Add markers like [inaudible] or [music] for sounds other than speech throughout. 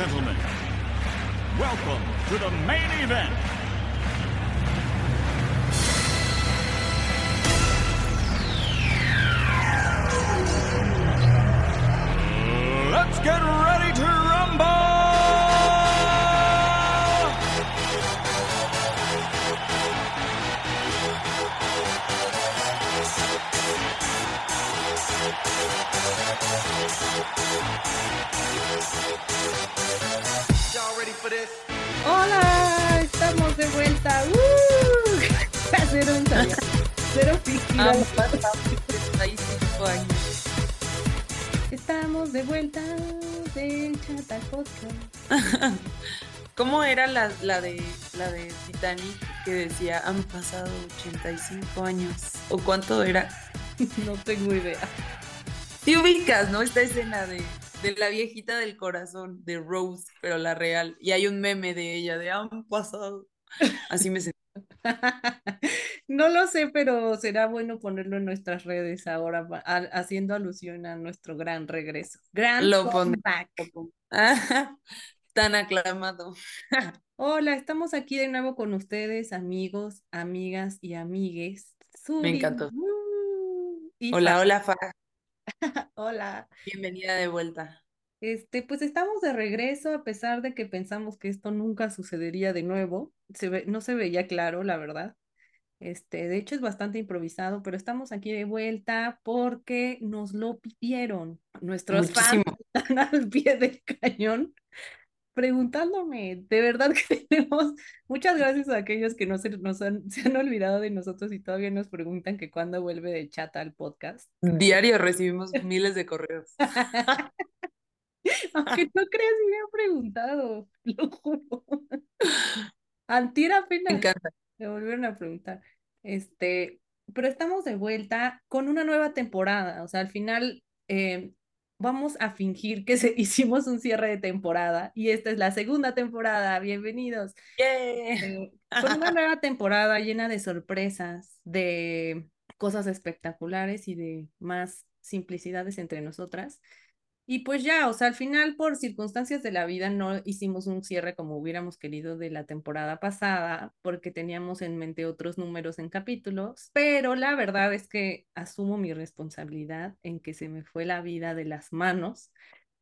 gentlemen, welcome to the main event. Hola, estamos de vuelta. ¡Uh! [laughs] Cero ensayo, cero fingida. Han pasado 35 años. Estamos de vuelta del Chata. [laughs] ¿Cómo era la, la de la de Titanic que decía han pasado 85 años? ¿O cuánto era? [laughs] No tengo idea. Si ubicas, ¿no? Esta escena de, de la viejita del corazón, de Rose, pero la real. Y hay un meme de ella, de han pasado. Así me sentí. [laughs] No lo sé, pero será bueno ponerlo en nuestras redes ahora, a- haciendo alusión a nuestro gran regreso. Gran Lo comeback. Ah, [laughs] Tan aclamado. [laughs] Hola, estamos aquí de nuevo con ustedes, amigos, amigas y amigues. Suri, encantó. uh, y Hola, Fa- hola, Fa. [laughs] Hola. Bienvenida de vuelta. Este, pues estamos de regreso a pesar de que pensamos que esto nunca sucedería de nuevo. Se ve- no se veía claro, la verdad. Este, de hecho es bastante improvisado, pero estamos aquí de vuelta porque nos lo pidieron. Nuestros fans están al pie del cañón preguntándome. De verdad [laughs] que tenemos muchas gracias a aquellos que no se, nos han, [laughs] se han olvidado de nosotros y todavía nos preguntan que cuándo vuelve de chat al podcast. Diario recibimos miles de correos. [laughs] Aunque no creas, me han preguntado, lo juro. Antier Me apenas encanta. me volvieron a preguntar. Este, pero estamos de vuelta con una nueva temporada. O sea, al final eh, vamos a fingir que se, [laughs] hicimos un cierre de temporada y esta es la segunda temporada. Bienvenidos. Eh, [laughs] con una nueva temporada llena de sorpresas, de cosas espectaculares y de más simplicidades entre nosotras. Y pues ya, o sea, al final por circunstancias de la vida no hicimos un cierre como hubiéramos querido de la temporada pasada, porque teníamos en mente otros números en capítulos, pero la verdad es que asumo mi responsabilidad en que se me fue la vida de las manos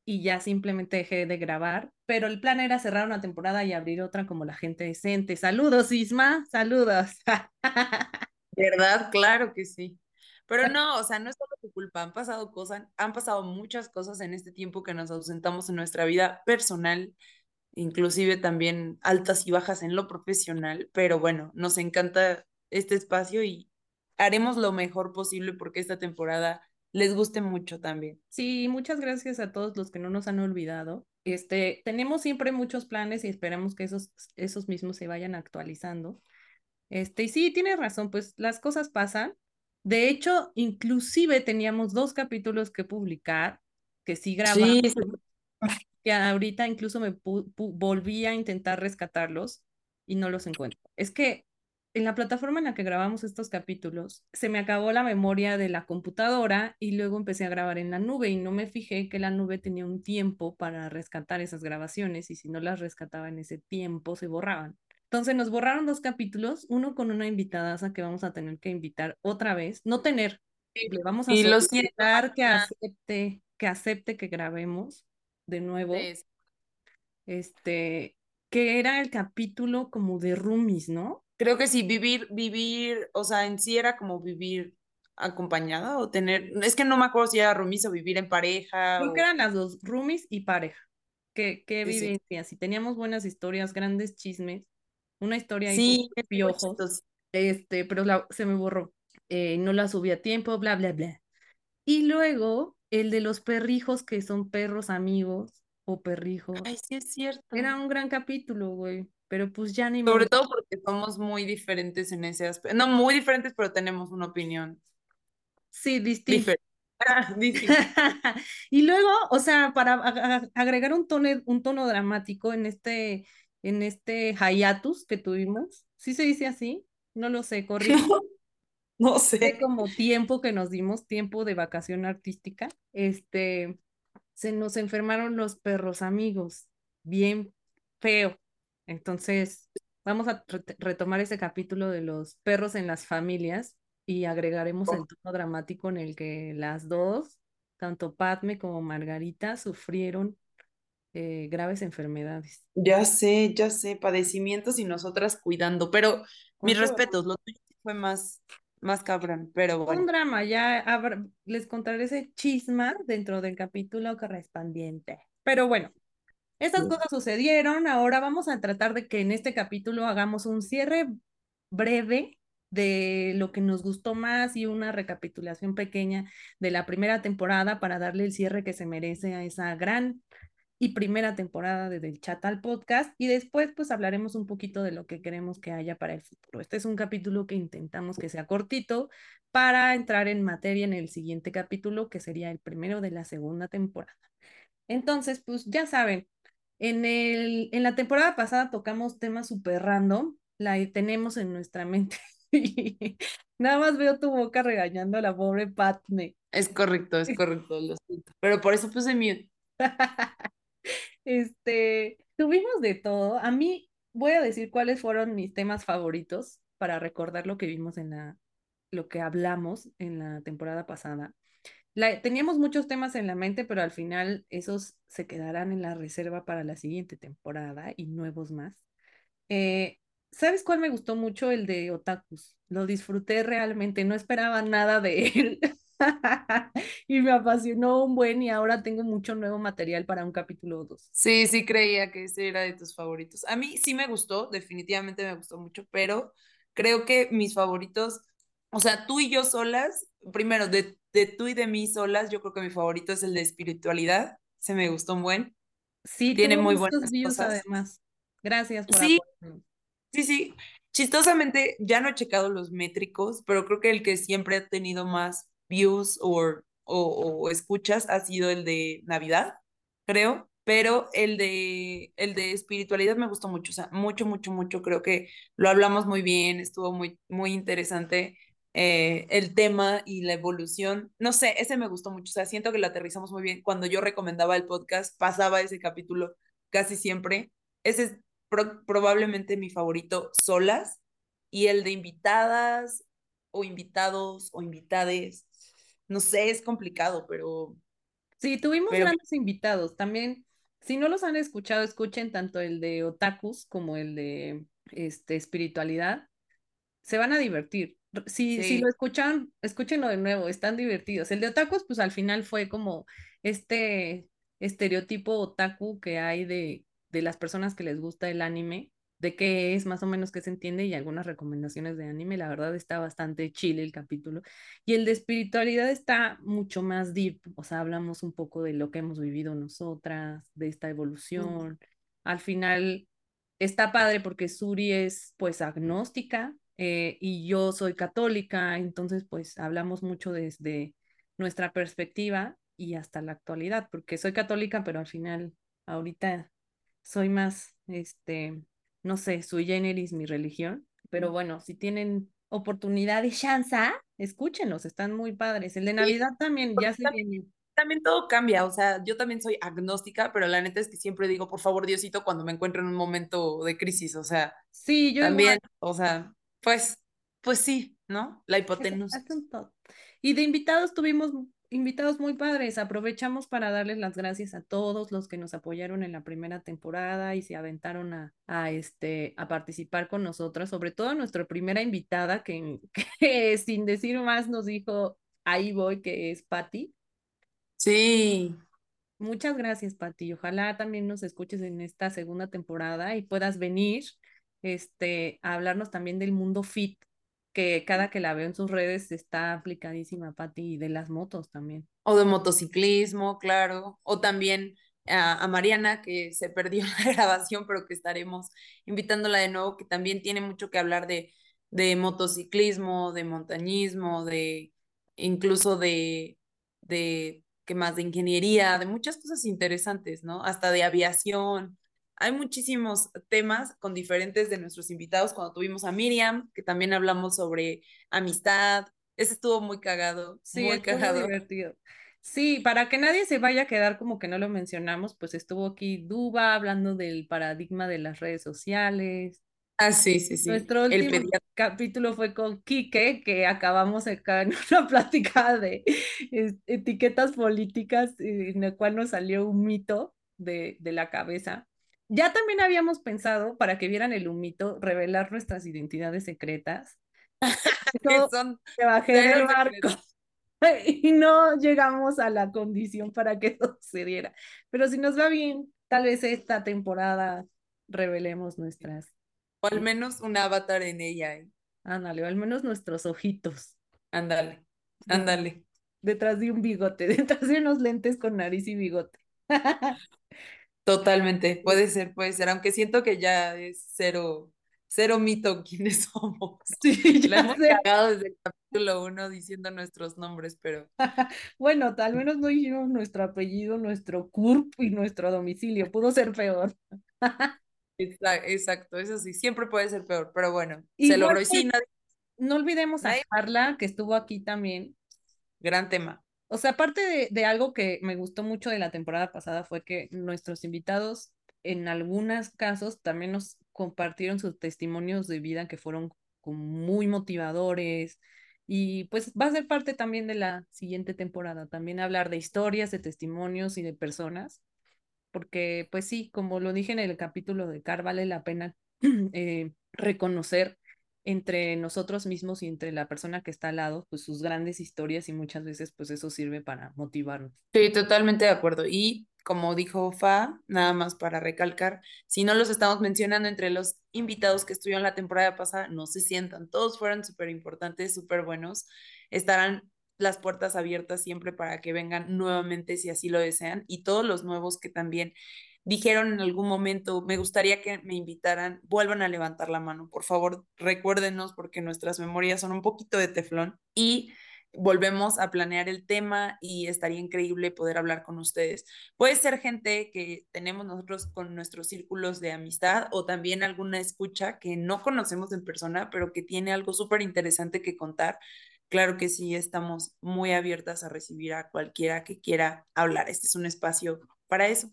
y ya simplemente dejé de grabar, pero el plan era cerrar una temporada y abrir otra como la gente decente. Saludos, Isma, saludos. [laughs] ¿Verdad? Claro que sí. Pero no, o sea, no es solo tu culpa, han pasado cosas, han pasado muchas cosas en este tiempo que nos ausentamos en nuestra vida personal, inclusive también altas y bajas en lo profesional, pero bueno, nos encanta este espacio y haremos lo mejor posible porque esta temporada les guste mucho también. Sí, muchas gracias a todos los que no nos han olvidado. Este, tenemos siempre muchos planes y esperamos que esos, esos mismos se vayan actualizando. Este, y sí, tienes razón, pues las cosas pasan. De hecho, inclusive teníamos dos capítulos que publicar, que sí grabamos, Sí, [laughs] que ahorita incluso me volví a intentar rescatarlos y no los encuentro. Es que en la plataforma en la que grabamos estos capítulos se me acabó la memoria de la computadora y luego empecé a grabar en la nube y no me fijé que la nube tenía un tiempo para rescatar esas grabaciones y si no las rescataba en ese tiempo se borraban. Entonces nos borraron dos capítulos, uno con una invitadaza que vamos a tener que invitar otra vez, no tener, le vamos a Y que Mariana. acepte, que acepte que grabemos de nuevo Es- este, que era el capítulo como de roomies, ¿no? Creo que sí, vivir, vivir, o sea, en sí era como vivir acompañada o tener, es que no me acuerdo si era roomie o vivir en pareja Creo o... que eran las dos, roomies y pareja. Qué, qué Sí, sí. vivencias. Y teníamos buenas historias, grandes chismes. Una historia ahí Sí, estuvo piojos, este, pero la- se me borró. Eh, no la subí a tiempo, bla, bla, bla. Y luego el de los perrijos que son perros amigos o perrijos. Ay, sí es cierto. Era un gran capítulo, güey. Pero pues ya ni Sobre modo. todo porque somos muy diferentes en ese aspecto. No, muy diferentes, pero tenemos una opinión Sí, diferente. Ah, distinta. [laughs] [laughs] Y luego, o sea, para agregar un tono, un tono dramático en este, en este hiatus que tuvimos, ¿sí se dice así? No lo sé, [laughs] corrijo. No sé. como tiempo que nos dimos, tiempo de vacación artística, este, se nos enfermaron los perros amigos bien feo. Entonces, vamos a retomar ese capítulo de los perros en las familias y agregaremos el tono dramático en el que las dos, tanto Padme como Margarita, sufrieron eh, graves enfermedades. Ya sé, ya sé, padecimientos y nosotras cuidando, pero mis respetos, lo tuyo fue más, más cabrón, pero bueno. Un drama, ya les contaré ese chisma dentro del capítulo correspondiente. Pero bueno, estas cosas sucedieron, ahora vamos a tratar de que en este capítulo hagamos un cierre breve de lo que nos gustó más y una recapitulación pequeña de la primera temporada para darle el cierre que se merece a esa gran y primera temporada de Del Chat al Podcast y después pues hablaremos un poquito de lo que queremos que haya para el futuro. Este es un capítulo que intentamos que sea cortito para entrar en materia en el siguiente capítulo que sería el primero de la segunda temporada. Entonces, pues ya saben, en, el, en la temporada pasada tocamos temas súper random, la tenemos en nuestra mente [laughs] Nada más veo tu boca regañando a la pobre Patme. Es correcto, es correcto, lo siento. Pero por eso puse mute. [laughs] este, tuvimos de todo. A mí voy a decir cuáles fueron mis temas favoritos para recordar lo que vimos en la, lo que hablamos en la temporada pasada. Teníamos muchos temas en la mente, pero al final esos se quedarán en la reserva para la siguiente temporada y nuevos más. Eh, ¿Sabes cuál me gustó mucho? El de Otakus. Lo disfruté realmente, no esperaba nada de él. [laughs] y me apasionó un buen y ahora tengo mucho nuevo material para un capítulo 2. Sí, sí creía que ese era de tus favoritos. A mí sí me gustó, definitivamente me gustó mucho, pero creo que mis favoritos, o sea, tú y yo solas, primero, de, de tú y de mí solas, yo creo que mi favorito es el de espiritualidad, se me gustó un buen. Sí, tiene muy buenas cosas. además. Gracias por sí, Sí, sí. Chistosamente, ya no he checado los métricos, pero creo que el que siempre ha tenido más views o, o, escuchas ha sido el de Navidad, creo. Pero el de, el de espiritualidad me gustó mucho, o sea, mucho, mucho, mucho. Creo que lo hablamos muy bien, estuvo muy, muy interesante eh, el tema y la evolución. No sé, ese me gustó mucho, o sea, siento que lo aterrizamos muy bien. Cuando yo recomendaba el podcast, pasaba ese capítulo casi siempre. Ese probablemente mi favorito solas y el de invitadas o invitados o invitades. No sé, es complicado, pero... Sí, tuvimos grandes invitados. También, si no los han escuchado, escuchen tanto el de otakus como el de este, espiritualidad. Se van a divertir. Si, si lo escuchan, escúchenlo de nuevo, están divertidos. El de otakus, pues al final fue como este estereotipo otaku que hay de de las personas que les gusta el anime, de qué es más o menos que se entiende y algunas recomendaciones de anime. La verdad está bastante chile el capítulo. Y el de espiritualidad está mucho más deep, o sea, hablamos un poco de lo que hemos vivido nosotras, de esta evolución. Al final está padre porque Suri es pues agnóstica eh, y yo soy católica, entonces pues hablamos mucho desde nuestra perspectiva y hasta la actualidad, porque soy católica, pero al final ahorita soy más, este, no sé, sui generis mi religión, pero bueno, si tienen oportunidad y chance, escúchenlos, están muy padres. El de Navidad también ya se viene. También todo cambia, o sea, yo también soy agnóstica, pero la neta es que siempre digo, por favor, Diosito, cuando me encuentro en un momento de crisis, o sea, sí, yo también, o sea, pues, pues sí, ¿no? La hipotenusa. Y de invitados tuvimos invitados muy padres. Aprovechamos para darles las gracias a todos los que nos apoyaron en la primera temporada y se aventaron a, a este, a participar con nosotros, sobre todo a nuestra primera invitada que, [laughs] que sin decir más nos dijo, ahí voy, que es Patti. Sí. Muchas gracias, Patti. Ojalá también nos escuches en esta segunda temporada y puedas venir este, a hablarnos también del mundo fit que cada que la veo en sus redes está aplicadísima, Patti, y de las motos también. O de motociclismo, claro. O también a, Mariana, que se perdió [laughs] la grabación, pero que estaremos invitándola de nuevo, que también tiene mucho que hablar de, de motociclismo, de montañismo, de incluso de, de, ¿qué más? De ingeniería, de muchas cosas interesantes, ¿no? Hasta de aviación hay muchísimos temas con diferentes de nuestros invitados. Cuando tuvimos a Miriam, que también hablamos sobre amistad. Ese estuvo muy cagado. Sí, muy cagado. divertido. Sí, para que nadie se vaya a quedar como que no lo mencionamos, pues estuvo aquí Duba hablando del paradigma de las redes sociales. Ah, sí, sí, sí. Nuestro El último pediatra. capítulo fue con Quique, que acabamos acá en una [laughs] plática de etiquetas políticas, eh, en el cual nos salió un mito de, de la cabeza. Ya también habíamos pensado, para que vieran el humito, revelar nuestras identidades secretas. [laughs] Que son me bajé del barco [laughs] y no llegamos a la condición para que eso [laughs] sucediera. Pero si nos va bien, tal vez esta temporada revelemos nuestras, O al menos un avatar en ella. ¿eh? ándale, o al menos nuestros ojitos, Ándale, ándale. detrás de un bigote, detrás de unos lentes con nariz y bigote. Totalmente. Puede ser, puede ser. Aunque siento que ya es cero, cero mito [laughs] quiénes somos. Sí, La hemos sé. cagado desde el capítulo uno diciendo nuestros nombres, pero [laughs] Bueno, tal menos no dijimos nuestro apellido, nuestro CURP y nuestro domicilio. Pudo ser peor. [laughs] exa- exacto, eso sí, siempre puede ser peor, pero bueno, se Igual, logró y sí, nadie- no olvidemos a Carla, que estuvo aquí también. gran tema. O sea, aparte de, de algo que me gustó mucho de la temporada pasada fue que nuestros invitados, en algunos casos, también nos compartieron sus testimonios de vida que fueron muy motivadores. Y pues va a ser parte también de la siguiente temporada, también hablar de historias, de testimonios y de personas, porque pues sí, como lo dije en el capítulo de Car, vale la pena [clears throat] eh, reconocer entre nosotros mismos y entre la persona que está al lado, pues sus grandes historias y muchas veces pues eso sirve para motivarnos. Sí, totalmente de acuerdo. Y como dijo Fa, nada más para recalcar, si no los estamos mencionando entre los invitados que estuvieron la temporada pasada, no se sientan. Todos fueron súper importantes, súper buenos. Estarán las puertas abiertas siempre para que vengan nuevamente si así lo desean. Y todos los nuevos que también dijeron en algún momento, me gustaría que me invitaran, vuelvan a levantar la mano. Por favor, recuérdenos porque nuestras memorias son un poquito de teflón. Y volvemos a planear el tema y estaría increíble poder hablar con ustedes. Puede ser gente que tenemos nosotros con nuestros círculos de amistad o también alguna escucha que no conocemos en persona, pero que tiene algo súper interesante que contar. Claro que sí, estamos muy abiertas a recibir a cualquiera que quiera hablar. Este es un espacio para eso.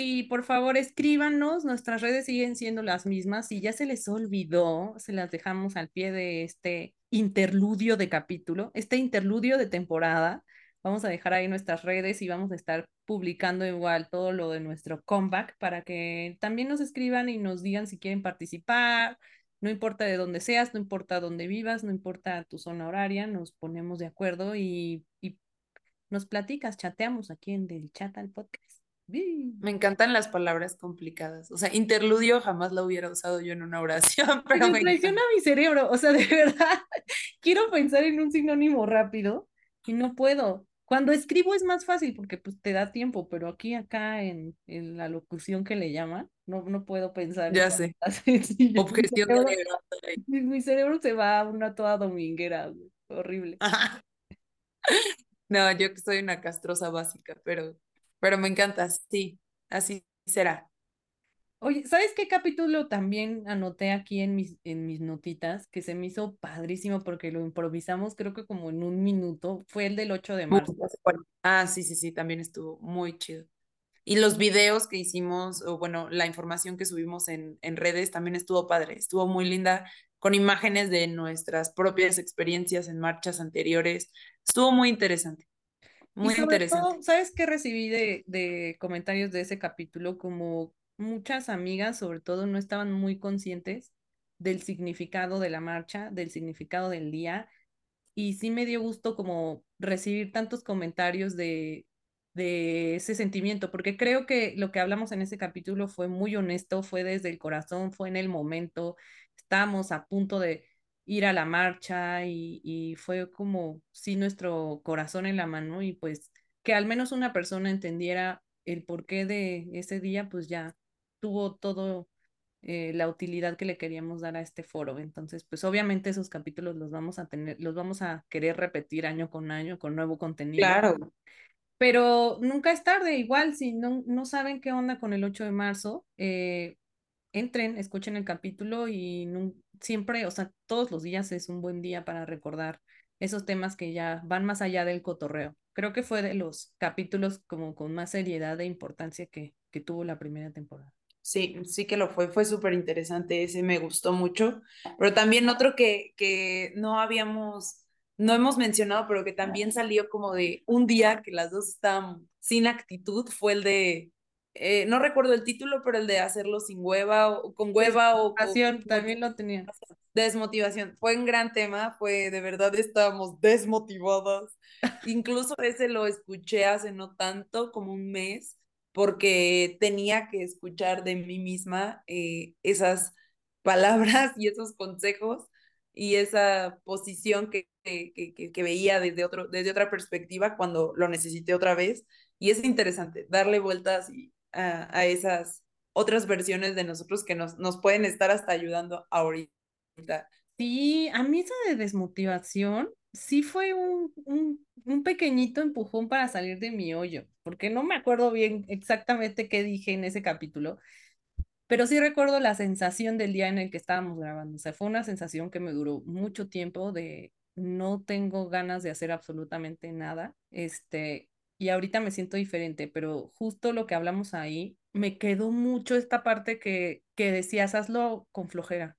Sí, por favor, escríbanos. Nuestras redes siguen siendo las mismas. Si ya se les olvidó, se las dejamos al pie de este interludio de capítulo, este interludio de temporada. Vamos a dejar ahí nuestras redes y vamos a estar publicando igual todo lo de nuestro comeback para que también nos escriban y nos digan si quieren participar. No importa de dónde seas, no importa dónde vivas, no importa tu zona horaria, nos ponemos de acuerdo y, nos platicas, chateamos aquí en Del Chat al Podcast. Me encantan las palabras complicadas. O sea, interludio jamás la hubiera usado yo en una oración, [laughs] pero Me me traiciona mi cerebro, o sea, de verdad, [laughs] quiero pensar en un sinónimo rápido y no puedo. Cuando escribo es más fácil porque pues te da tiempo, pero aquí acá en, en la locución que le llaman, no, no puedo pensar Ya sé. [laughs] sencillas. Mi Objeción cerebro, de mi, mi cerebro se va a una toda dominguera, horrible. No, yo que soy una castrosa básica, pero, pero me encanta, sí, así será. Oye, ¿sabes qué capítulo también anoté aquí en mis, en mis notitas que se me hizo padrísimo porque lo improvisamos creo que como en un minuto? Fue el del 8 de marzo. Ah, sí, sí, sí, también estuvo muy chido. Y los videos que hicimos, o bueno, la información que subimos en, en redes también estuvo padre, estuvo muy linda, con imágenes de nuestras propias experiencias en marchas anteriores. Estuvo muy interesante, Y muy sobre interesante. todo, ¿sabes qué recibí de, de comentarios de ese capítulo? Como muchas amigas, sobre todo, no estaban muy conscientes del significado de la marcha, del significado del día. Y sí me dio gusto como recibir tantos comentarios de, de ese sentimiento, porque creo que lo que hablamos en ese capítulo fue muy honesto, fue desde el corazón, fue en el momento, estábamos a punto de ir a la marcha y, y fue como sí nuestro corazón en la mano y pues que al menos una persona entendiera el porqué de ese día, pues ya tuvo todo eh, la utilidad que le queríamos dar a este foro. Entonces, pues obviamente esos capítulos los vamos a tener, los vamos a querer repetir año con año con nuevo contenido. Claro, Pero nunca es tarde, igual si no, no saben qué onda con el 8 de marzo, eh, entren, escuchen el capítulo y siempre, o sea, todos los días es un buen día para recordar esos temas que ya van más allá del cotorreo. Creo que fue de los capítulos como con más seriedad e importancia que, que tuvo la primera temporada. Sí, sí que lo fue, fue súper interesante, ese me gustó mucho, pero también otro que, que no habíamos, no hemos mencionado, pero que también salió como de un día que las dos estaban sin actitud, fue el de, eh, no recuerdo el título, pero el de hacerlo sin hueva o con hueva o... Desmotivación, también lo tenía. Desmotivación, fue un gran tema, fue de verdad estábamos desmotivadas, [laughs] incluso ese lo escuché hace no tanto, como un mes, porque tenía que escuchar de mí misma eh, esas palabras y esos consejos y esa posición que, que, que, veía desde, otro, desde otra perspectiva cuando lo necesité otra vez. Y es interesante darle vueltas a, a esas otras versiones de nosotros que nos, nos pueden estar hasta ayudando ahorita. Sí, a mí esa de desmotivación sí fue un, un, un, pequeñito empujón para salir de mi hoyo, porque no me acuerdo bien exactamente qué dije en ese capítulo, pero sí recuerdo la sensación del día en el que estábamos grabando. O sea, fue una sensación que me duró mucho tiempo de no tengo ganas de hacer absolutamente nada, este, y ahorita me siento diferente, pero justo lo que hablamos ahí, me quedó mucho esta parte que, que decías, hazlo con flojera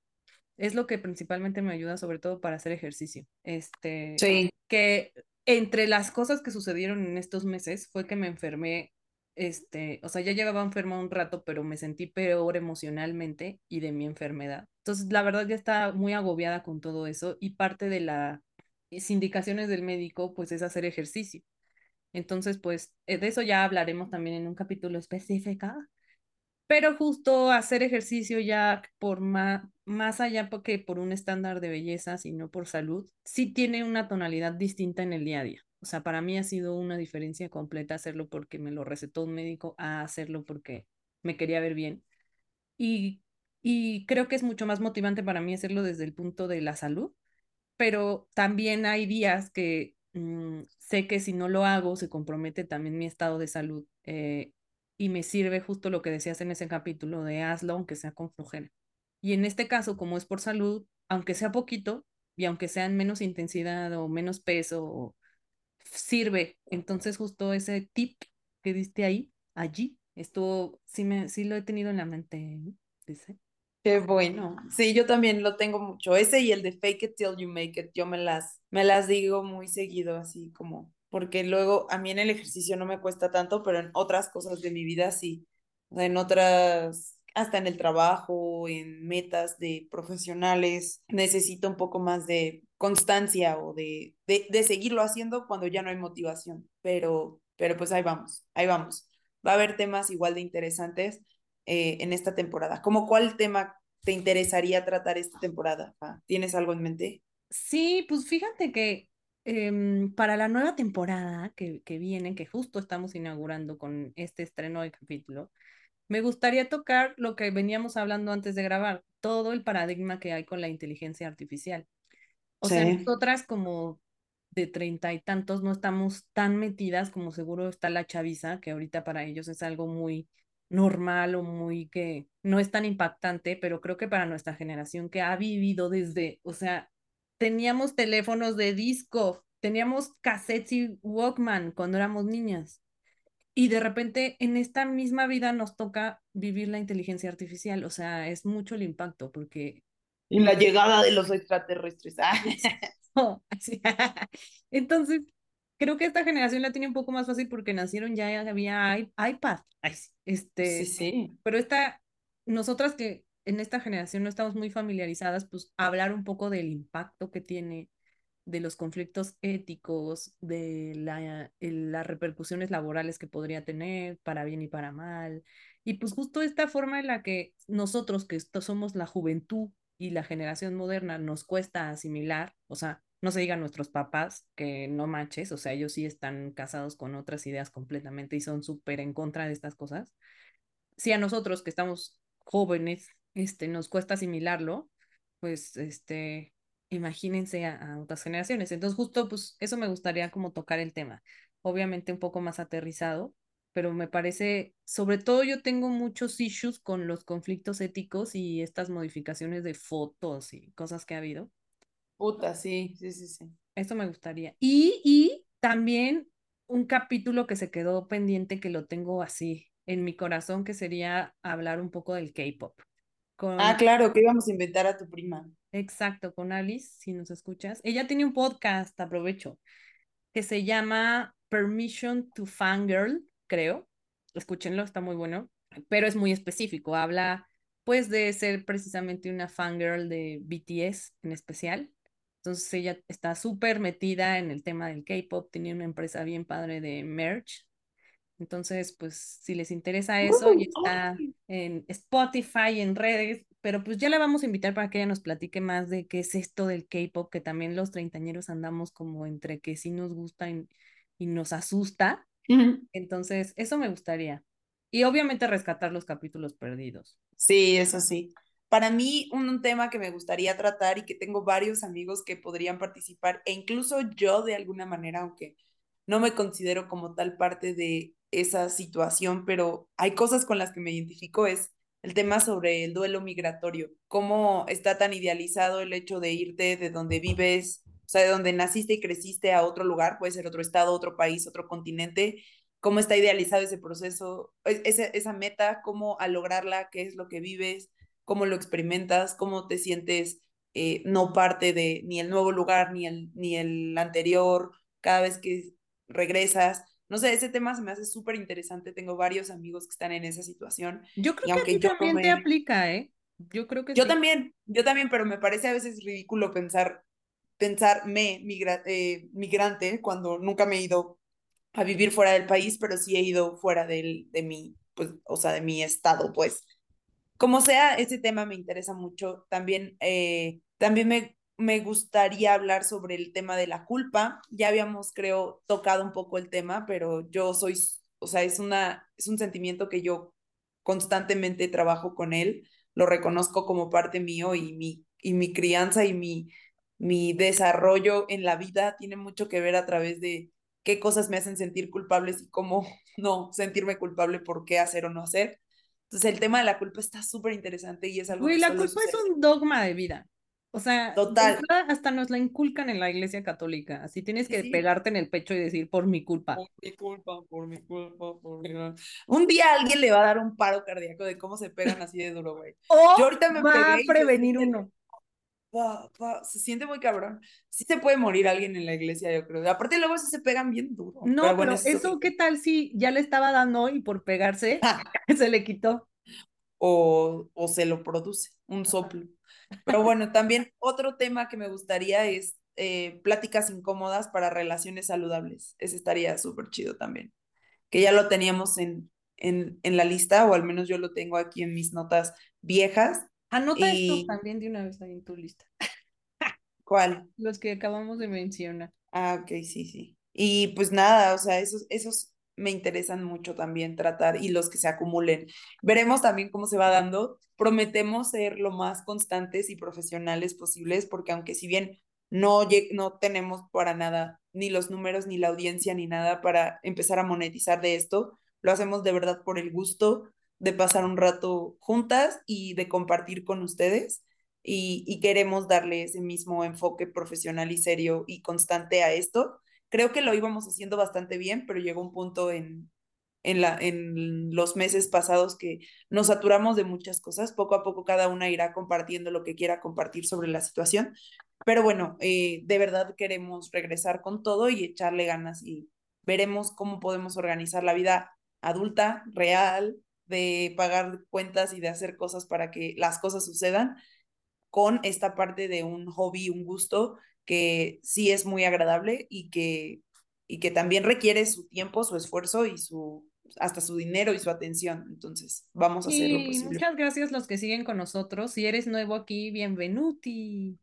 es lo que principalmente me ayuda, sobre todo para hacer ejercicio. Este, sí. Que entre las cosas que sucedieron en estos meses fue que me enfermé, este, o sea, ya llevaba enferma un rato, pero me sentí peor emocionalmente y de mi enfermedad. Entonces, la verdad ya estaba muy agobiada con todo eso y parte de las indicaciones del médico, pues, es hacer ejercicio. Entonces, pues, eh, de eso ya hablaremos también en un capítulo específico, pero justo hacer ejercicio ya por más, más allá porque por un estándar de belleza, sino por salud, sí tiene una tonalidad distinta en el día a día. O sea, para mí ha sido una diferencia completa hacerlo porque me lo recetó un médico a hacerlo porque me quería ver bien. Y, y creo que es mucho más motivante para mí hacerlo desde el punto de la salud, pero también hay días que mmm, sé que si no lo hago se compromete también mi estado de salud. Eh, y me sirve justo lo que decías en ese capítulo de hazlo aunque sea con flojera. Y en este caso, como es por salud, aunque sea poquito y aunque sea en menos intensidad o menos peso, sirve. Entonces justo ese tip que diste ahí, allí, esto sí, me, sí lo he tenido en la mente, dice. Qué bueno. Sí, yo también lo tengo mucho. Ese y el de fake it till you make it, yo me las, me las digo muy seguido, así como porque luego a mí en el ejercicio no me cuesta tanto, pero en otras cosas de mi vida sí, o sea, en otras, hasta en el trabajo, en metas de profesionales, necesito un poco más de constancia o de, de, de seguirlo haciendo cuando ya no hay motivación, pero, pero pues ahí vamos, ahí vamos. Va a haber temas igual de interesantes eh, en esta temporada. ¿Cómo cuál tema te interesaría tratar esta temporada? ¿Tienes algo en mente? Sí, pues fíjate que Em, para la nueva temporada que, que viene, que justo estamos inaugurando con este estreno de capítulo, me gustaría tocar lo que veníamos hablando antes de grabar, todo el paradigma que hay con la inteligencia artificial. O sea, nosotras como de treinta y tantos no estamos tan metidas como seguro está la chaviza, que ahorita para ellos es algo muy normal o muy que no es tan impactante, pero creo que para nuestra generación que ha vivido desde, o sea, teníamos teléfonos de disco, teníamos cassettes y Walkman cuando éramos niñas. Y de repente en esta misma vida nos toca vivir la inteligencia artificial. O sea, es mucho el impacto porque... Y la llegada de los extraterrestres. [laughs] [laughs] Entonces, creo que esta generación la tiene un poco más fácil porque nacieron ya había iPad. Este, sí, sí. Pero esta, nosotras que en esta generación no estamos muy familiarizadas, pues hablar un poco del impacto que tiene, de los conflictos éticos, de la, las repercusiones laborales que podría tener para bien y para mal. Y pues justo esta forma en la que nosotros, que somos la juventud y la generación moderna, nos cuesta asimilar, o sea, no se diga nuestros papás que no manches, o sea, ellos sí están casados con otras ideas completamente y son súper en contra de estas cosas. Si a nosotros que estamos jóvenes este, nos cuesta asimilarlo, pues, este, imagínense a, otras generaciones. Entonces, justo, pues, eso me gustaría como tocar el tema. Obviamente un poco más aterrizado, pero me parece, sobre todo yo tengo muchos issues con los conflictos éticos y estas modificaciones de fotos y cosas que ha habido. Puta, sí, sí, sí, sí. Eso me gustaría. Y, y también un capítulo que se quedó pendiente que lo tengo así en mi corazón, que sería hablar un poco del K-pop. Con, Ah, claro, que íbamos a inventar a tu prima. exacto, con Alice, si nos escuchas. Ella tiene un podcast, aprovecho, que se llama Permission to Fangirl, creo. Escúchenlo, está muy bueno, pero es muy específico. Habla, pues, de ser precisamente una fangirl de BTS en especial. Entonces ella está súper metida en el tema del K-pop, tiene una empresa bien padre de merch. Entonces, pues si les interesa eso, y está en Spotify, en redes, pero pues ya la vamos a invitar para que ella nos platique más de qué es esto del K-pop, que también los treintañeros andamos como entre que sí nos gusta y, y nos asusta. Entonces, eso me gustaría. Y obviamente rescatar los capítulos perdidos. Sí, eso sí. Para mí, un, tema que me gustaría tratar y que tengo varios amigos que podrían participar, e incluso yo de alguna manera, aunque no me considero como tal parte de esa situación, pero hay cosas con las que me identifico, es el tema sobre el duelo migratorio, cómo está tan idealizado el hecho de irte de donde vives, o sea, de donde naciste y creciste a otro lugar, puede ser otro estado, otro país, otro continente, cómo está idealizado ese proceso, e- esa, esa meta, cómo al lograrla, qué es lo que vives, cómo lo experimentas, cómo te sientes eh, no parte de ni el nuevo lugar ni el, ni el anterior, cada vez que regresas. No sé, ese tema se me hace súper interesante. Tengo varios amigos que están en esa situación. Yo creo Y que a aunque ti yo también te aplica, ¿eh? Yo creo que Yo sí. también, yo también, pero me parece a veces ridículo pensar, pensarme migra eh, migrante cuando nunca me he ido a vivir fuera del país, pero sí he ido fuera del, de mi, pues, o sea, de mi estado, pues. Como sea, ese tema me interesa mucho. También, eh, también me, me gustaría hablar sobre el tema de la culpa. Ya habíamos, creo, tocado un poco el tema, pero yo soy, o sea, es una, es un sentimiento que yo constantemente trabajo con él, lo reconozco como parte mío y mi, y mi crianza y mi, mi desarrollo en la vida tiene mucho que ver a través de qué cosas me hacen sentir culpables y cómo [laughs] no sentirme culpable por qué hacer o no hacer. Entonces el tema de la culpa está súper interesante y es algo Güey, que la culpa es un dogma de vida. O sea, Total. hasta nos la inculcan en la iglesia católica. Así tienes que sí. pegarte en el pecho y decir por mi culpa. Por mi culpa, por mi culpa, por mi culpa. Un día alguien le va a dar un paro cardíaco de cómo se pegan así de duro, güey. O Yo ahorita me va pegué a prevenir uno. Pa, pa, se siente muy cabrón. Sí se puede morir alguien en la iglesia, yo creo. Aparte luego se pegan bien duro. No, pero bueno, eso, ¿qué tal si ya le estaba dando y por pegarse [laughs] [laughs] se le quitó? o, o se lo produce, un soplo. Pero bueno, también otro tema que me gustaría es eh, pláticas incómodas para relaciones saludables. Ese estaría súper chido también. Que ya lo teníamos en, en, en la lista, o al menos yo lo tengo aquí en mis notas viejas. Anota Y- esto también de una vez ahí en tu lista. [laughs] ¿Cuál? Los que acabamos de mencionar. Ah, ok, sí, sí. Y pues nada, o sea, esos, esos me interesan mucho también tratar y los que se acumulen. Veremos también cómo se va dando. Prometemos ser lo más constantes y profesionales posibles, porque aunque si bien no, no tenemos para nada ni los números, ni la audiencia, ni nada para empezar a monetizar de esto, lo hacemos de verdad por el gusto de pasar un rato juntas y de compartir con ustedes y, y queremos darle ese mismo enfoque profesional y serio y constante a esto. Creo que lo íbamos haciendo bastante bien, pero llegó un punto en, en, la, en los meses pasados que nos saturamos de muchas cosas. Poco a poco cada una irá compartiendo lo que quiera compartir sobre la situación. Pero bueno, eh, de verdad queremos regresar con todo y echarle ganas y veremos cómo podemos organizar la vida adulta, real, de pagar cuentas y de hacer cosas para que las cosas sucedan con esta parte de un hobby, un gusto que sí es muy agradable y que, y que también requiere su tiempo, su esfuerzo y su hasta su dinero y su atención. Entonces, vamos a hacer lo posible. muchas gracias los que siguen con nosotros. Si eres nuevo aquí, bienvenuti.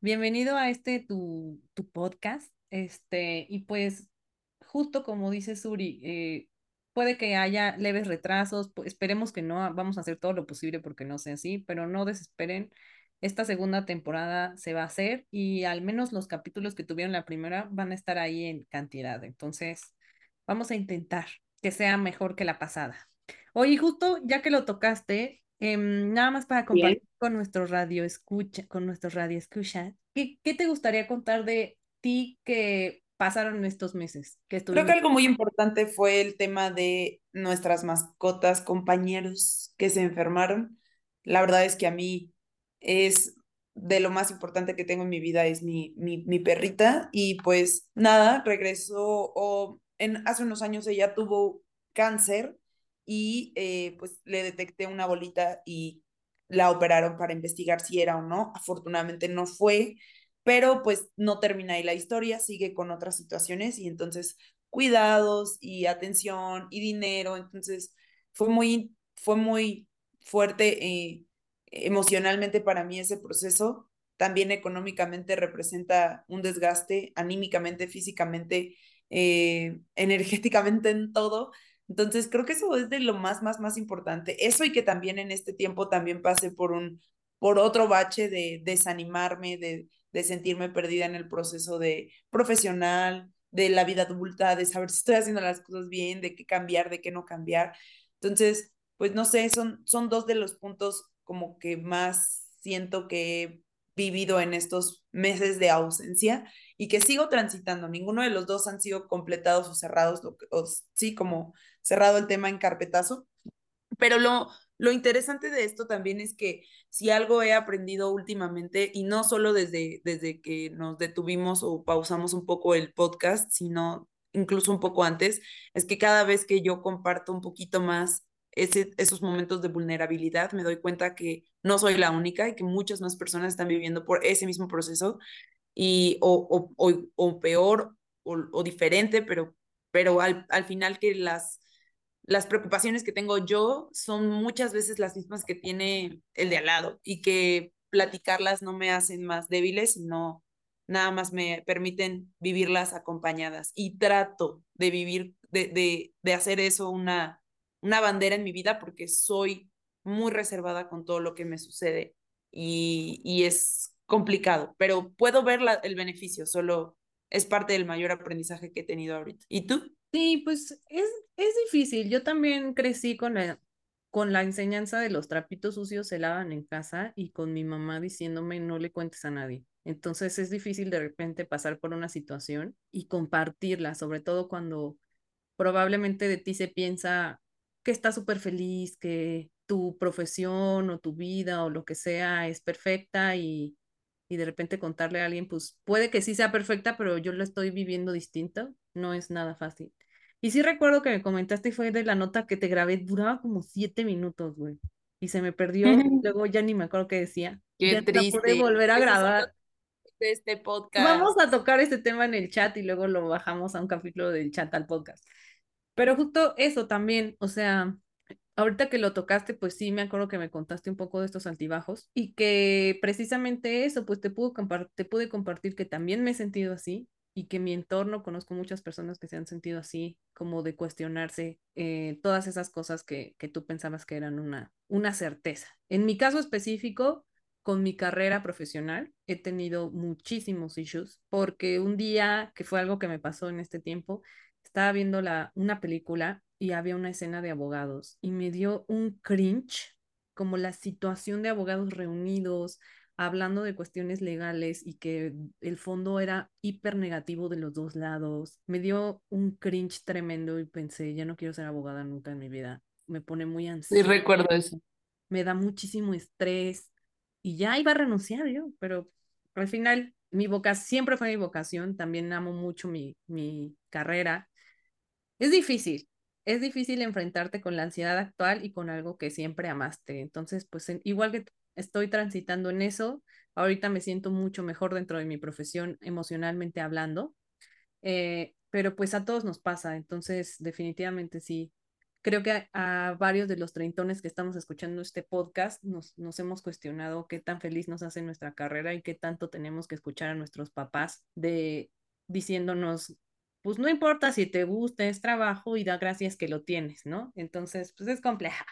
Bienvenido a este tu, tu podcast. Este, y pues, justo como dice Suri, eh, puede que haya leves retrasos, esperemos que no, vamos a hacer todo lo posible porque no sea así, pero no desesperen. Esta segunda temporada se va a hacer y al menos los capítulos que tuvieron la primera van a estar ahí en cantidad. Entonces, vamos a intentar que sea mejor que la pasada. Oye, justo ya que lo tocaste, em, nada más para compartir con nuestro radio escucha, con nuestros radio escucha, ¿qué, qué te gustaría contar de ti que pasaron estos meses que Creo estuvimos? que algo muy importante fue el tema de nuestras mascotas, compañeros que se enfermaron. La verdad es que a mí es de lo más importante que tengo en mi vida es mi, mi, mi perrita y pues nada, regresó o en, hace unos años ella tuvo cáncer y eh, pues le detecté una bolita y la operaron para investigar si era o no. Afortunadamente no fue, pero pues no termina ahí la historia, sigue con otras situaciones y entonces cuidados y atención y dinero, entonces fue muy, fue muy fuerte eh, emocionalmente para mí ese proceso, también económicamente representa un desgaste, anímicamente, físicamente, eh, [laughs] energéticamente en todo. Entonces, creo que eso es de lo más, más, más importante. Eso y que también en este tiempo también pasé por un, por otro bache de desanimarme, de, de sentirme perdida en el proceso de profesional, de la vida adulta, de saber si estoy haciendo las cosas bien, de qué cambiar, de qué no cambiar. Entonces, pues no sé, son, son dos de los puntos como que más siento que he vivido en estos meses de ausencia y que sigo transitando. Ninguno de los dos han sido completados o cerrados, o, sí, como cerrado el tema en carpetazo. Pero lo, lo interesante de esto también es que si algo he aprendido últimamente, y no solo desde, desde que nos detuvimos o pausamos un poco el podcast, sino incluso un poco antes, es que cada vez que yo comparto un poquito más ese, esos momentos de vulnerabilidad, me doy cuenta que no soy la única y que muchas más personas están viviendo por ese mismo proceso y o, o, o, peor o, o, diferente, pero, pero al, al final que las, las preocupaciones que tengo yo son muchas veces las mismas que tiene el de al lado y que platicarlas no me hacen más débiles, sino nada más me permiten vivirlas acompañadas y trato de vivir, de, de, de hacer eso una, una bandera en mi vida porque soy muy reservada con todo lo que me sucede y, y es complicado, pero puedo ver la, el beneficio, solo es parte del mayor aprendizaje que he tenido ahorita. ¿Y tú? Sí, pues es, es difícil. Yo también crecí con la, con la enseñanza de los trapitos sucios se lavan en casa y con mi mamá diciéndome no le cuentes a nadie. Entonces es difícil de repente pasar por una situación y compartirla, sobre todo cuando probablemente de ti se piensa que estás súper feliz, que tu profesión o tu vida o lo que sea es perfecta y, y de repente contarle a alguien, pues puede que sí sea perfecta, pero yo lo estoy viviendo distinto, no es nada fácil. Y sí recuerdo que me comentaste y fue de la nota que te grabé, duraba como siete minutos, güey. Y se me perdió, [laughs] luego ya ni me acuerdo qué decía. Qué ya triste. pude volver a grabar. De este podcast. Vamos a tocar este tema en el chat y luego lo bajamos a un capítulo del chat al podcast. Pero justo eso también, o sea, ahorita que lo tocaste, pues sí, me acuerdo que me contaste un poco de estos altibajos y que precisamente eso, pues te, te pude compartir que también me he sentido así y que mi entorno conozco muchas personas que se han sentido así, como de cuestionarse eh, todas esas cosas que, que tú pensabas que eran una, una certeza. En mi caso específico, con mi carrera profesional, he tenido muchísimos issues porque un día, que fue algo que me pasó en este tiempo, estaba viendo la, una película y había una escena de abogados y me dio un cringe, como la situación de abogados reunidos, hablando de cuestiones legales y que el fondo era hiper negativo de los dos lados. Me dio un cringe tremendo y pensé, ya no quiero ser abogada nunca en mi vida. Me pone muy ansiosa. Sí, recuerdo eso. Me da muchísimo estrés y ya iba a renunciar yo, pero al final mi vocación siempre fue mi vocación, también amo mucho mi, mi carrera. Es difícil, es difícil enfrentarte con la ansiedad actual y con algo que siempre amaste. Entonces, pues en, igual que estoy transitando en eso, ahorita me siento mucho mejor dentro de mi profesión emocionalmente hablando, eh, pero pues a todos nos pasa, entonces definitivamente sí. Creo que a, a, varios de los treintones que estamos escuchando este podcast nos, nos hemos cuestionado qué tan feliz nos hace nuestra carrera y qué tanto tenemos que escuchar a nuestros papás de diciéndonos, pues no importa si te gusta, es trabajo y da gracias que lo tienes, ¿no? Entonces, pues es compleja.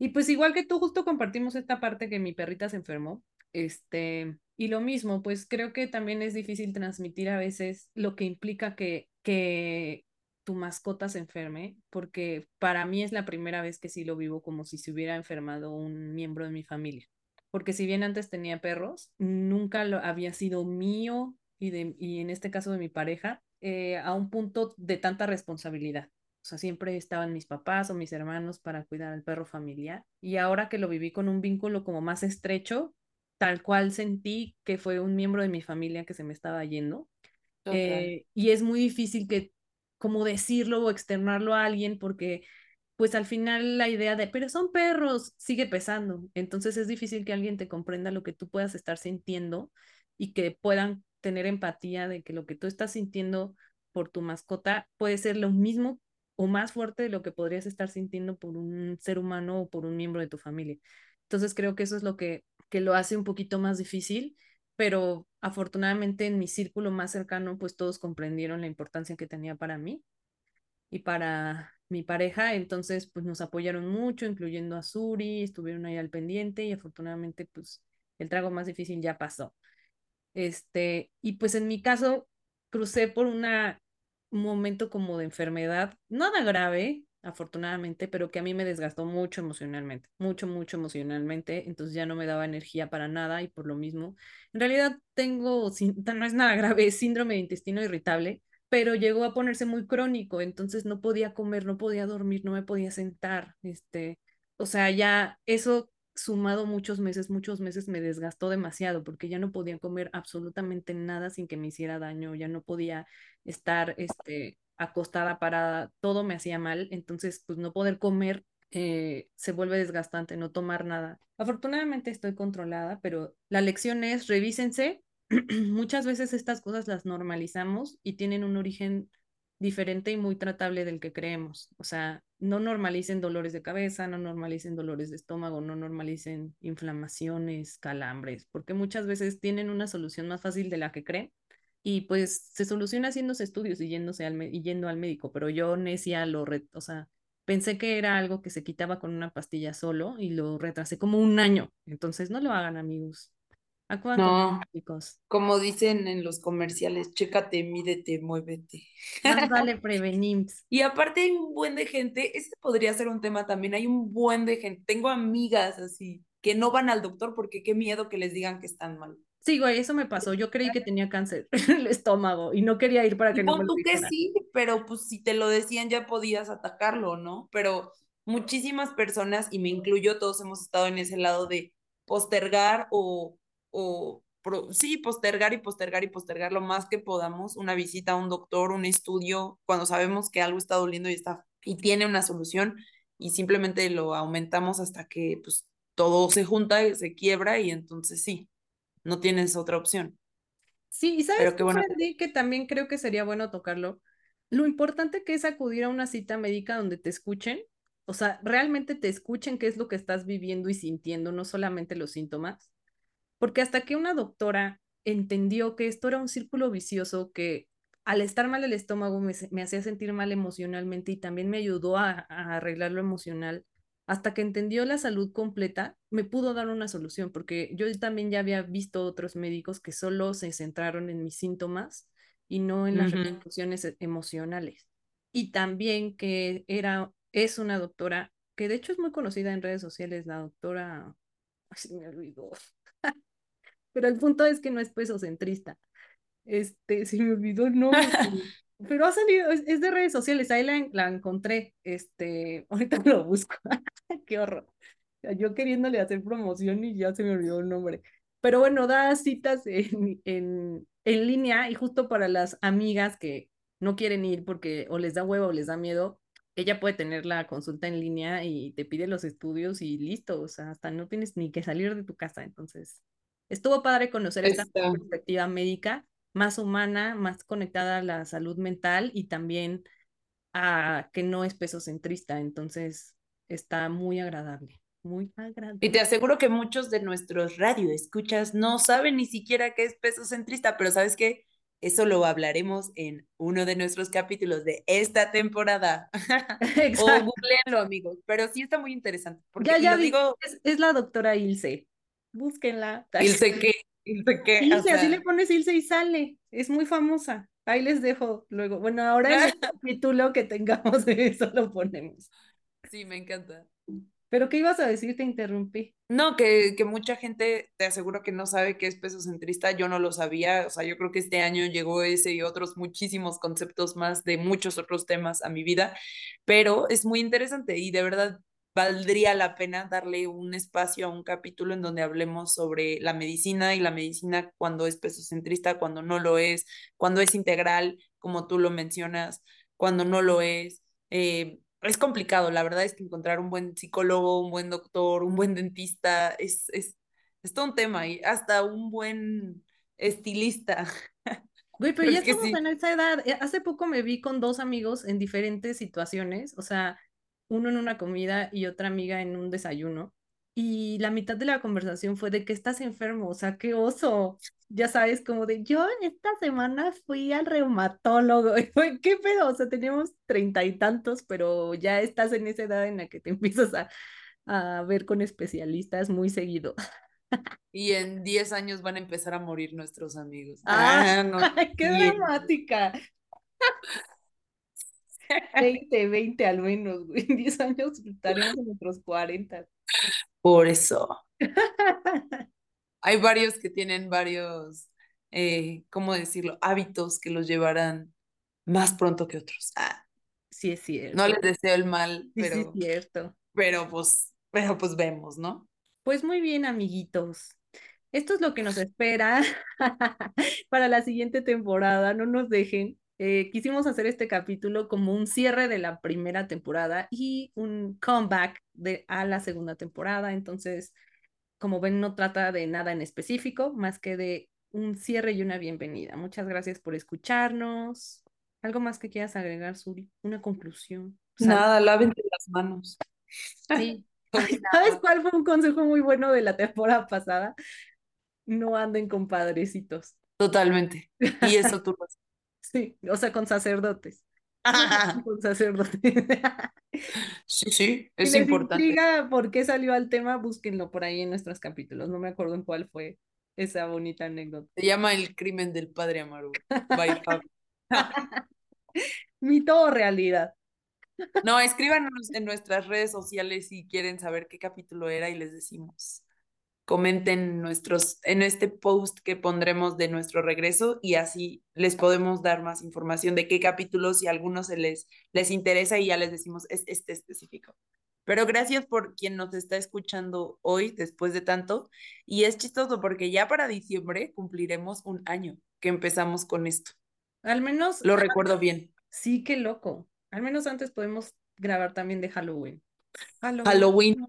Y pues igual que tú, justo compartimos esta parte que mi perrita se enfermó, este, y lo mismo, pues creo que también es difícil transmitir a veces lo que implica que, que tu mascota se enferme, porque para mí es la primera vez que sí lo vivo como si se hubiera enfermado un miembro de mi familia. Porque si bien antes tenía perros, nunca lo había sido mío y, de, y en este caso de mi pareja eh, a un punto de tanta responsabilidad. O sea, siempre estaban mis papás o mis hermanos para cuidar al perro familiar. Y ahora que lo viví con un vínculo como más estrecho, tal cual sentí que fue un miembro de mi familia que se me estaba yendo. Eh, y es muy difícil que, como decirlo o externarlo a alguien porque pues al final la idea de, pero son perros, sigue pesando. Entonces es difícil que alguien te comprenda lo que tú puedas estar sintiendo y que puedan tener empatía de que lo que tú estás sintiendo por tu mascota puede ser lo mismo o más fuerte de lo que podrías estar sintiendo por un ser humano o por un miembro de tu familia. Entonces creo que eso es lo que, que lo hace un poquito más difícil, pero afortunadamente en mi círculo más cercano pues todos comprendieron la importancia que tenía para mí y para mi pareja, entonces pues nos apoyaron mucho, incluyendo a Suri, estuvieron ahí al pendiente y afortunadamente pues el trago más difícil ya pasó. Este, y pues en mi caso crucé por una, un momento como de enfermedad, nada grave, afortunadamente, pero que a mí me desgastó mucho emocionalmente, mucho, mucho emocionalmente, entonces ya no me daba energía para nada y por lo mismo, en realidad tengo, [laughs] no es nada grave, es síndrome de intestino irritable, pero llegó a ponerse muy crónico, entonces no podía comer, no podía dormir, no me podía sentar, este, o sea, ya eso sumado muchos meses, muchos meses me desgastó demasiado porque ya no podía comer absolutamente nada sin que me hiciera daño, ya no podía estar, este, acostada, parada, todo me hacía mal, entonces pues no poder comer eh, se vuelve desgastante, no tomar nada. Afortunadamente estoy controlada, pero la lección es revísense, [clears throat] muchas veces estas cosas las normalizamos y tienen un origen diferente y muy tratable del que creemos. O sea, no normalicen dolores de cabeza, no normalicen dolores de estómago, no normalicen inflamaciones, calambres, porque muchas veces tienen una solución más fácil de la que creen y pues se soluciona haciéndose estudios y, yéndose al y yendo al médico, pero yo necia lo, o sea, pensé que era algo que se quitaba con una pastilla solo y lo retrasé como un año. Entonces, no lo hagan, amigos. No, como dicen en los comerciales, chécate, mídete, muévete. Más vale [laughs] prevenir. Y aparte hay un buen de gente, este podría ser un tema también, hay un buen de gente, tengo amigas así, que no van al doctor porque qué miedo que les digan que están mal. Sí, güey, eso me pasó. Yo creí que tenía cáncer [laughs] en el estómago y no quería ir para que no me lo tú que sí, pero pues si te lo decían ya podías atacarlo, ¿no? Pero muchísimas personas, y me incluyo, todos hemos estado en ese lado de postergar o o sí, postergar y postergar y postergar lo más que podamos una visita a un doctor, un estudio, cuando sabemos que algo está doliendo y está y tiene una solución y simplemente lo aumentamos hasta que pues todo se junta y se quiebra y entonces sí, no tienes otra opción. Sí, y sabes bueno. que también creo que sería bueno tocarlo. Lo importante que es acudir a una cita médica donde te escuchen, o sea, realmente te escuchen qué es lo que estás viviendo y sintiendo, no solamente los síntomas porque hasta que una doctora entendió que esto era un círculo vicioso que al estar mal el estómago me, hacía sentir mal emocionalmente y también me ayudó a, arreglar lo emocional, hasta que entendió la salud completa, me pudo dar una solución, porque yo también ya había visto otros médicos que solo se centraron en mis síntomas y no en las repercusiones e, emocionales. Y también que era, es una doctora que de hecho es muy conocida en redes sociales, la doctora, ay, me olvidó, pero el punto es que no es pesocentrista. Este, [laughs] se me olvidó el nombre, [laughs] pero ha salido, es, de redes sociales, ahí la, la encontré, este, [laughs] ahorita lo busco, qué horror. Yo queriéndole hacer promoción y ya se me olvidó el nombre. Pero bueno, da citas en, en, en línea y justo para las amigas que no quieren ir porque o les da huevo o les da miedo, ella puede tener la consulta en línea y te pide los estudios y listo, o sea, hasta no tienes ni que salir de tu casa, entonces estuvo padre conocer esta perspectiva médica más humana, más conectada a la salud mental y también a que no es pesocentrista, entonces está muy agradable, muy agradable. Y te aseguro que muchos de nuestros radioescuchas no saben ni siquiera qué es pesocentrista, pero ¿sabes qué? Eso lo hablaremos en uno de nuestros capítulos de esta temporada. [laughs] [laughs] o googleenlo, amigos. Pero sí está muy interesante. Porque ya, ya digo, es, es, la doctora Ilse búsquenla. [laughs] Ilse qué, Ilse qué. Ilse, así le pones Ilse y sale, es muy famosa. Ahí les dejo luego. Bueno, ahora el [laughs] capítulo que tengamos de eso lo ponemos. Sí, me encanta. ¿Pero qué ibas a decir? Te interrumpí. No, que, que mucha gente te aseguro que no sabe qué es peso centrista, yo no lo sabía, o sea, yo creo que este año llegó ese y otros muchísimos conceptos más de muchos otros temas a mi vida, pero es muy interesante y de verdad valdría la pena darle un espacio a un capítulo en donde hablemos sobre la medicina y la medicina cuando es peso centrista, cuando no lo es, cuando es integral, como tú lo mencionas, cuando no lo es. Eh, es complicado, la verdad es que encontrar un buen psicólogo, un buen doctor, un buen dentista, es, es, es todo un tema y hasta un buen estilista. [laughs] Güey, pero, ya estamos en esa edad. Eh, hace poco me vi con dos amigos en diferentes situaciones, o sea, uno en una comida y otra amiga en un desayuno. Y la mitad de la conversación fue de que estás enfermo, o sea, qué oso. Ya sabes, como de yo en esta semana fui al reumatólogo. [laughs] Y fue, ¿qué pedo? O sea, teníamos treinta y tantos, pero ya estás en esa edad en la que te [laughs] empiezas a, a ver con especialistas muy seguido. Y en diez años van a empezar a morir nuestros amigos. Ah, no. [laughs] ¡Qué dramática! 20, 20 al menos, güey. En 10 años estaremos en nuestros 40. Por eso. [laughs] Hay varios que tienen varios, eh, ¿cómo decirlo? Hábitos que los llevarán más pronto que otros. Ah. Sí, es cierto. No les deseo el mal, sí, pero. Sí, es cierto. Pero pues, pero pues vemos, ¿no? Pues muy bien, amiguitos. Esto es lo que nos espera [laughs] para la siguiente temporada. No nos dejen. Eh, quisimos hacer este capítulo como un cierre de la primera temporada y un comeback de, a la segunda temporada. Entonces, como ven, no trata de nada en específico, más que de un cierre y una bienvenida. Muchas gracias por escucharnos. ¿Algo más que quieras agregar, Suri? Una conclusión. Nada, lávense las manos. Sí. [laughs] [laughs] ¿Sabes cuál fue un consejo muy bueno de la temporada pasada? No anden con padrecitos. Totalmente. Y eso tú lo Sí, o sea, con sacerdotes. [laughs] [laughs] con sacerdotes. [laughs] sí, sí, es si les importante. Intriga por qué salió al tema, búsquenlo por ahí en nuestros capítulos. No me acuerdo en cuál fue esa bonita anécdota. Se llama El crimen del padre Amaru. Mito o realidad. No, escríbanos en nuestras redes sociales si quieren saber qué capítulo era y les decimos comenten nuestros, en este post que pondremos de nuestro regreso y así les podemos dar más información de qué capítulos, si a algunos se les, les interesa y ya les decimos es este específico. Pero gracias por quien nos está escuchando hoy después de tanto. Y es chistoso porque ya para diciembre cumpliremos un año que empezamos con esto. Al menos. Lo recuerdo bien. Sí, qué loco. Al menos antes podemos grabar también de Halloween. Halloween. Halloween.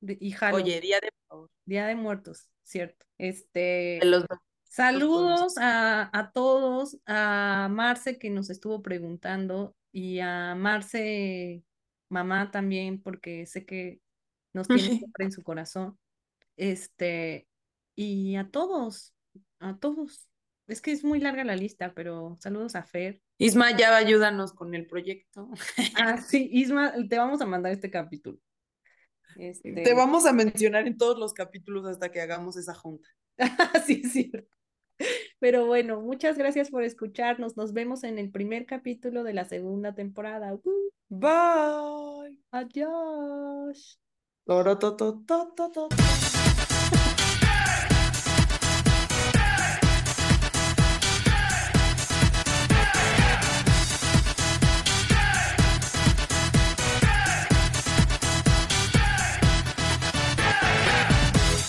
De, y Halloween. Oye, Día de Día de Muertos, cierto. Este, saludos a, a, todos, a Marce que nos estuvo preguntando y a Marce, mamá también, porque sé que nos tiene [laughs] siempre en su corazón. Este, y a todos, a todos. Es que es muy larga la lista, pero saludos a Fer. Isma, ya ayúdanos con el proyecto. ah, sí, Isma, te vamos a mandar este capítulo. Este... Te vamos a mencionar en todos los capítulos hasta que hagamos esa junta. [laughs] sí, es cierto. Pero bueno, muchas gracias por escucharnos. Nos vemos en el primer capítulo de la segunda temporada. Uh, bye. Adiós.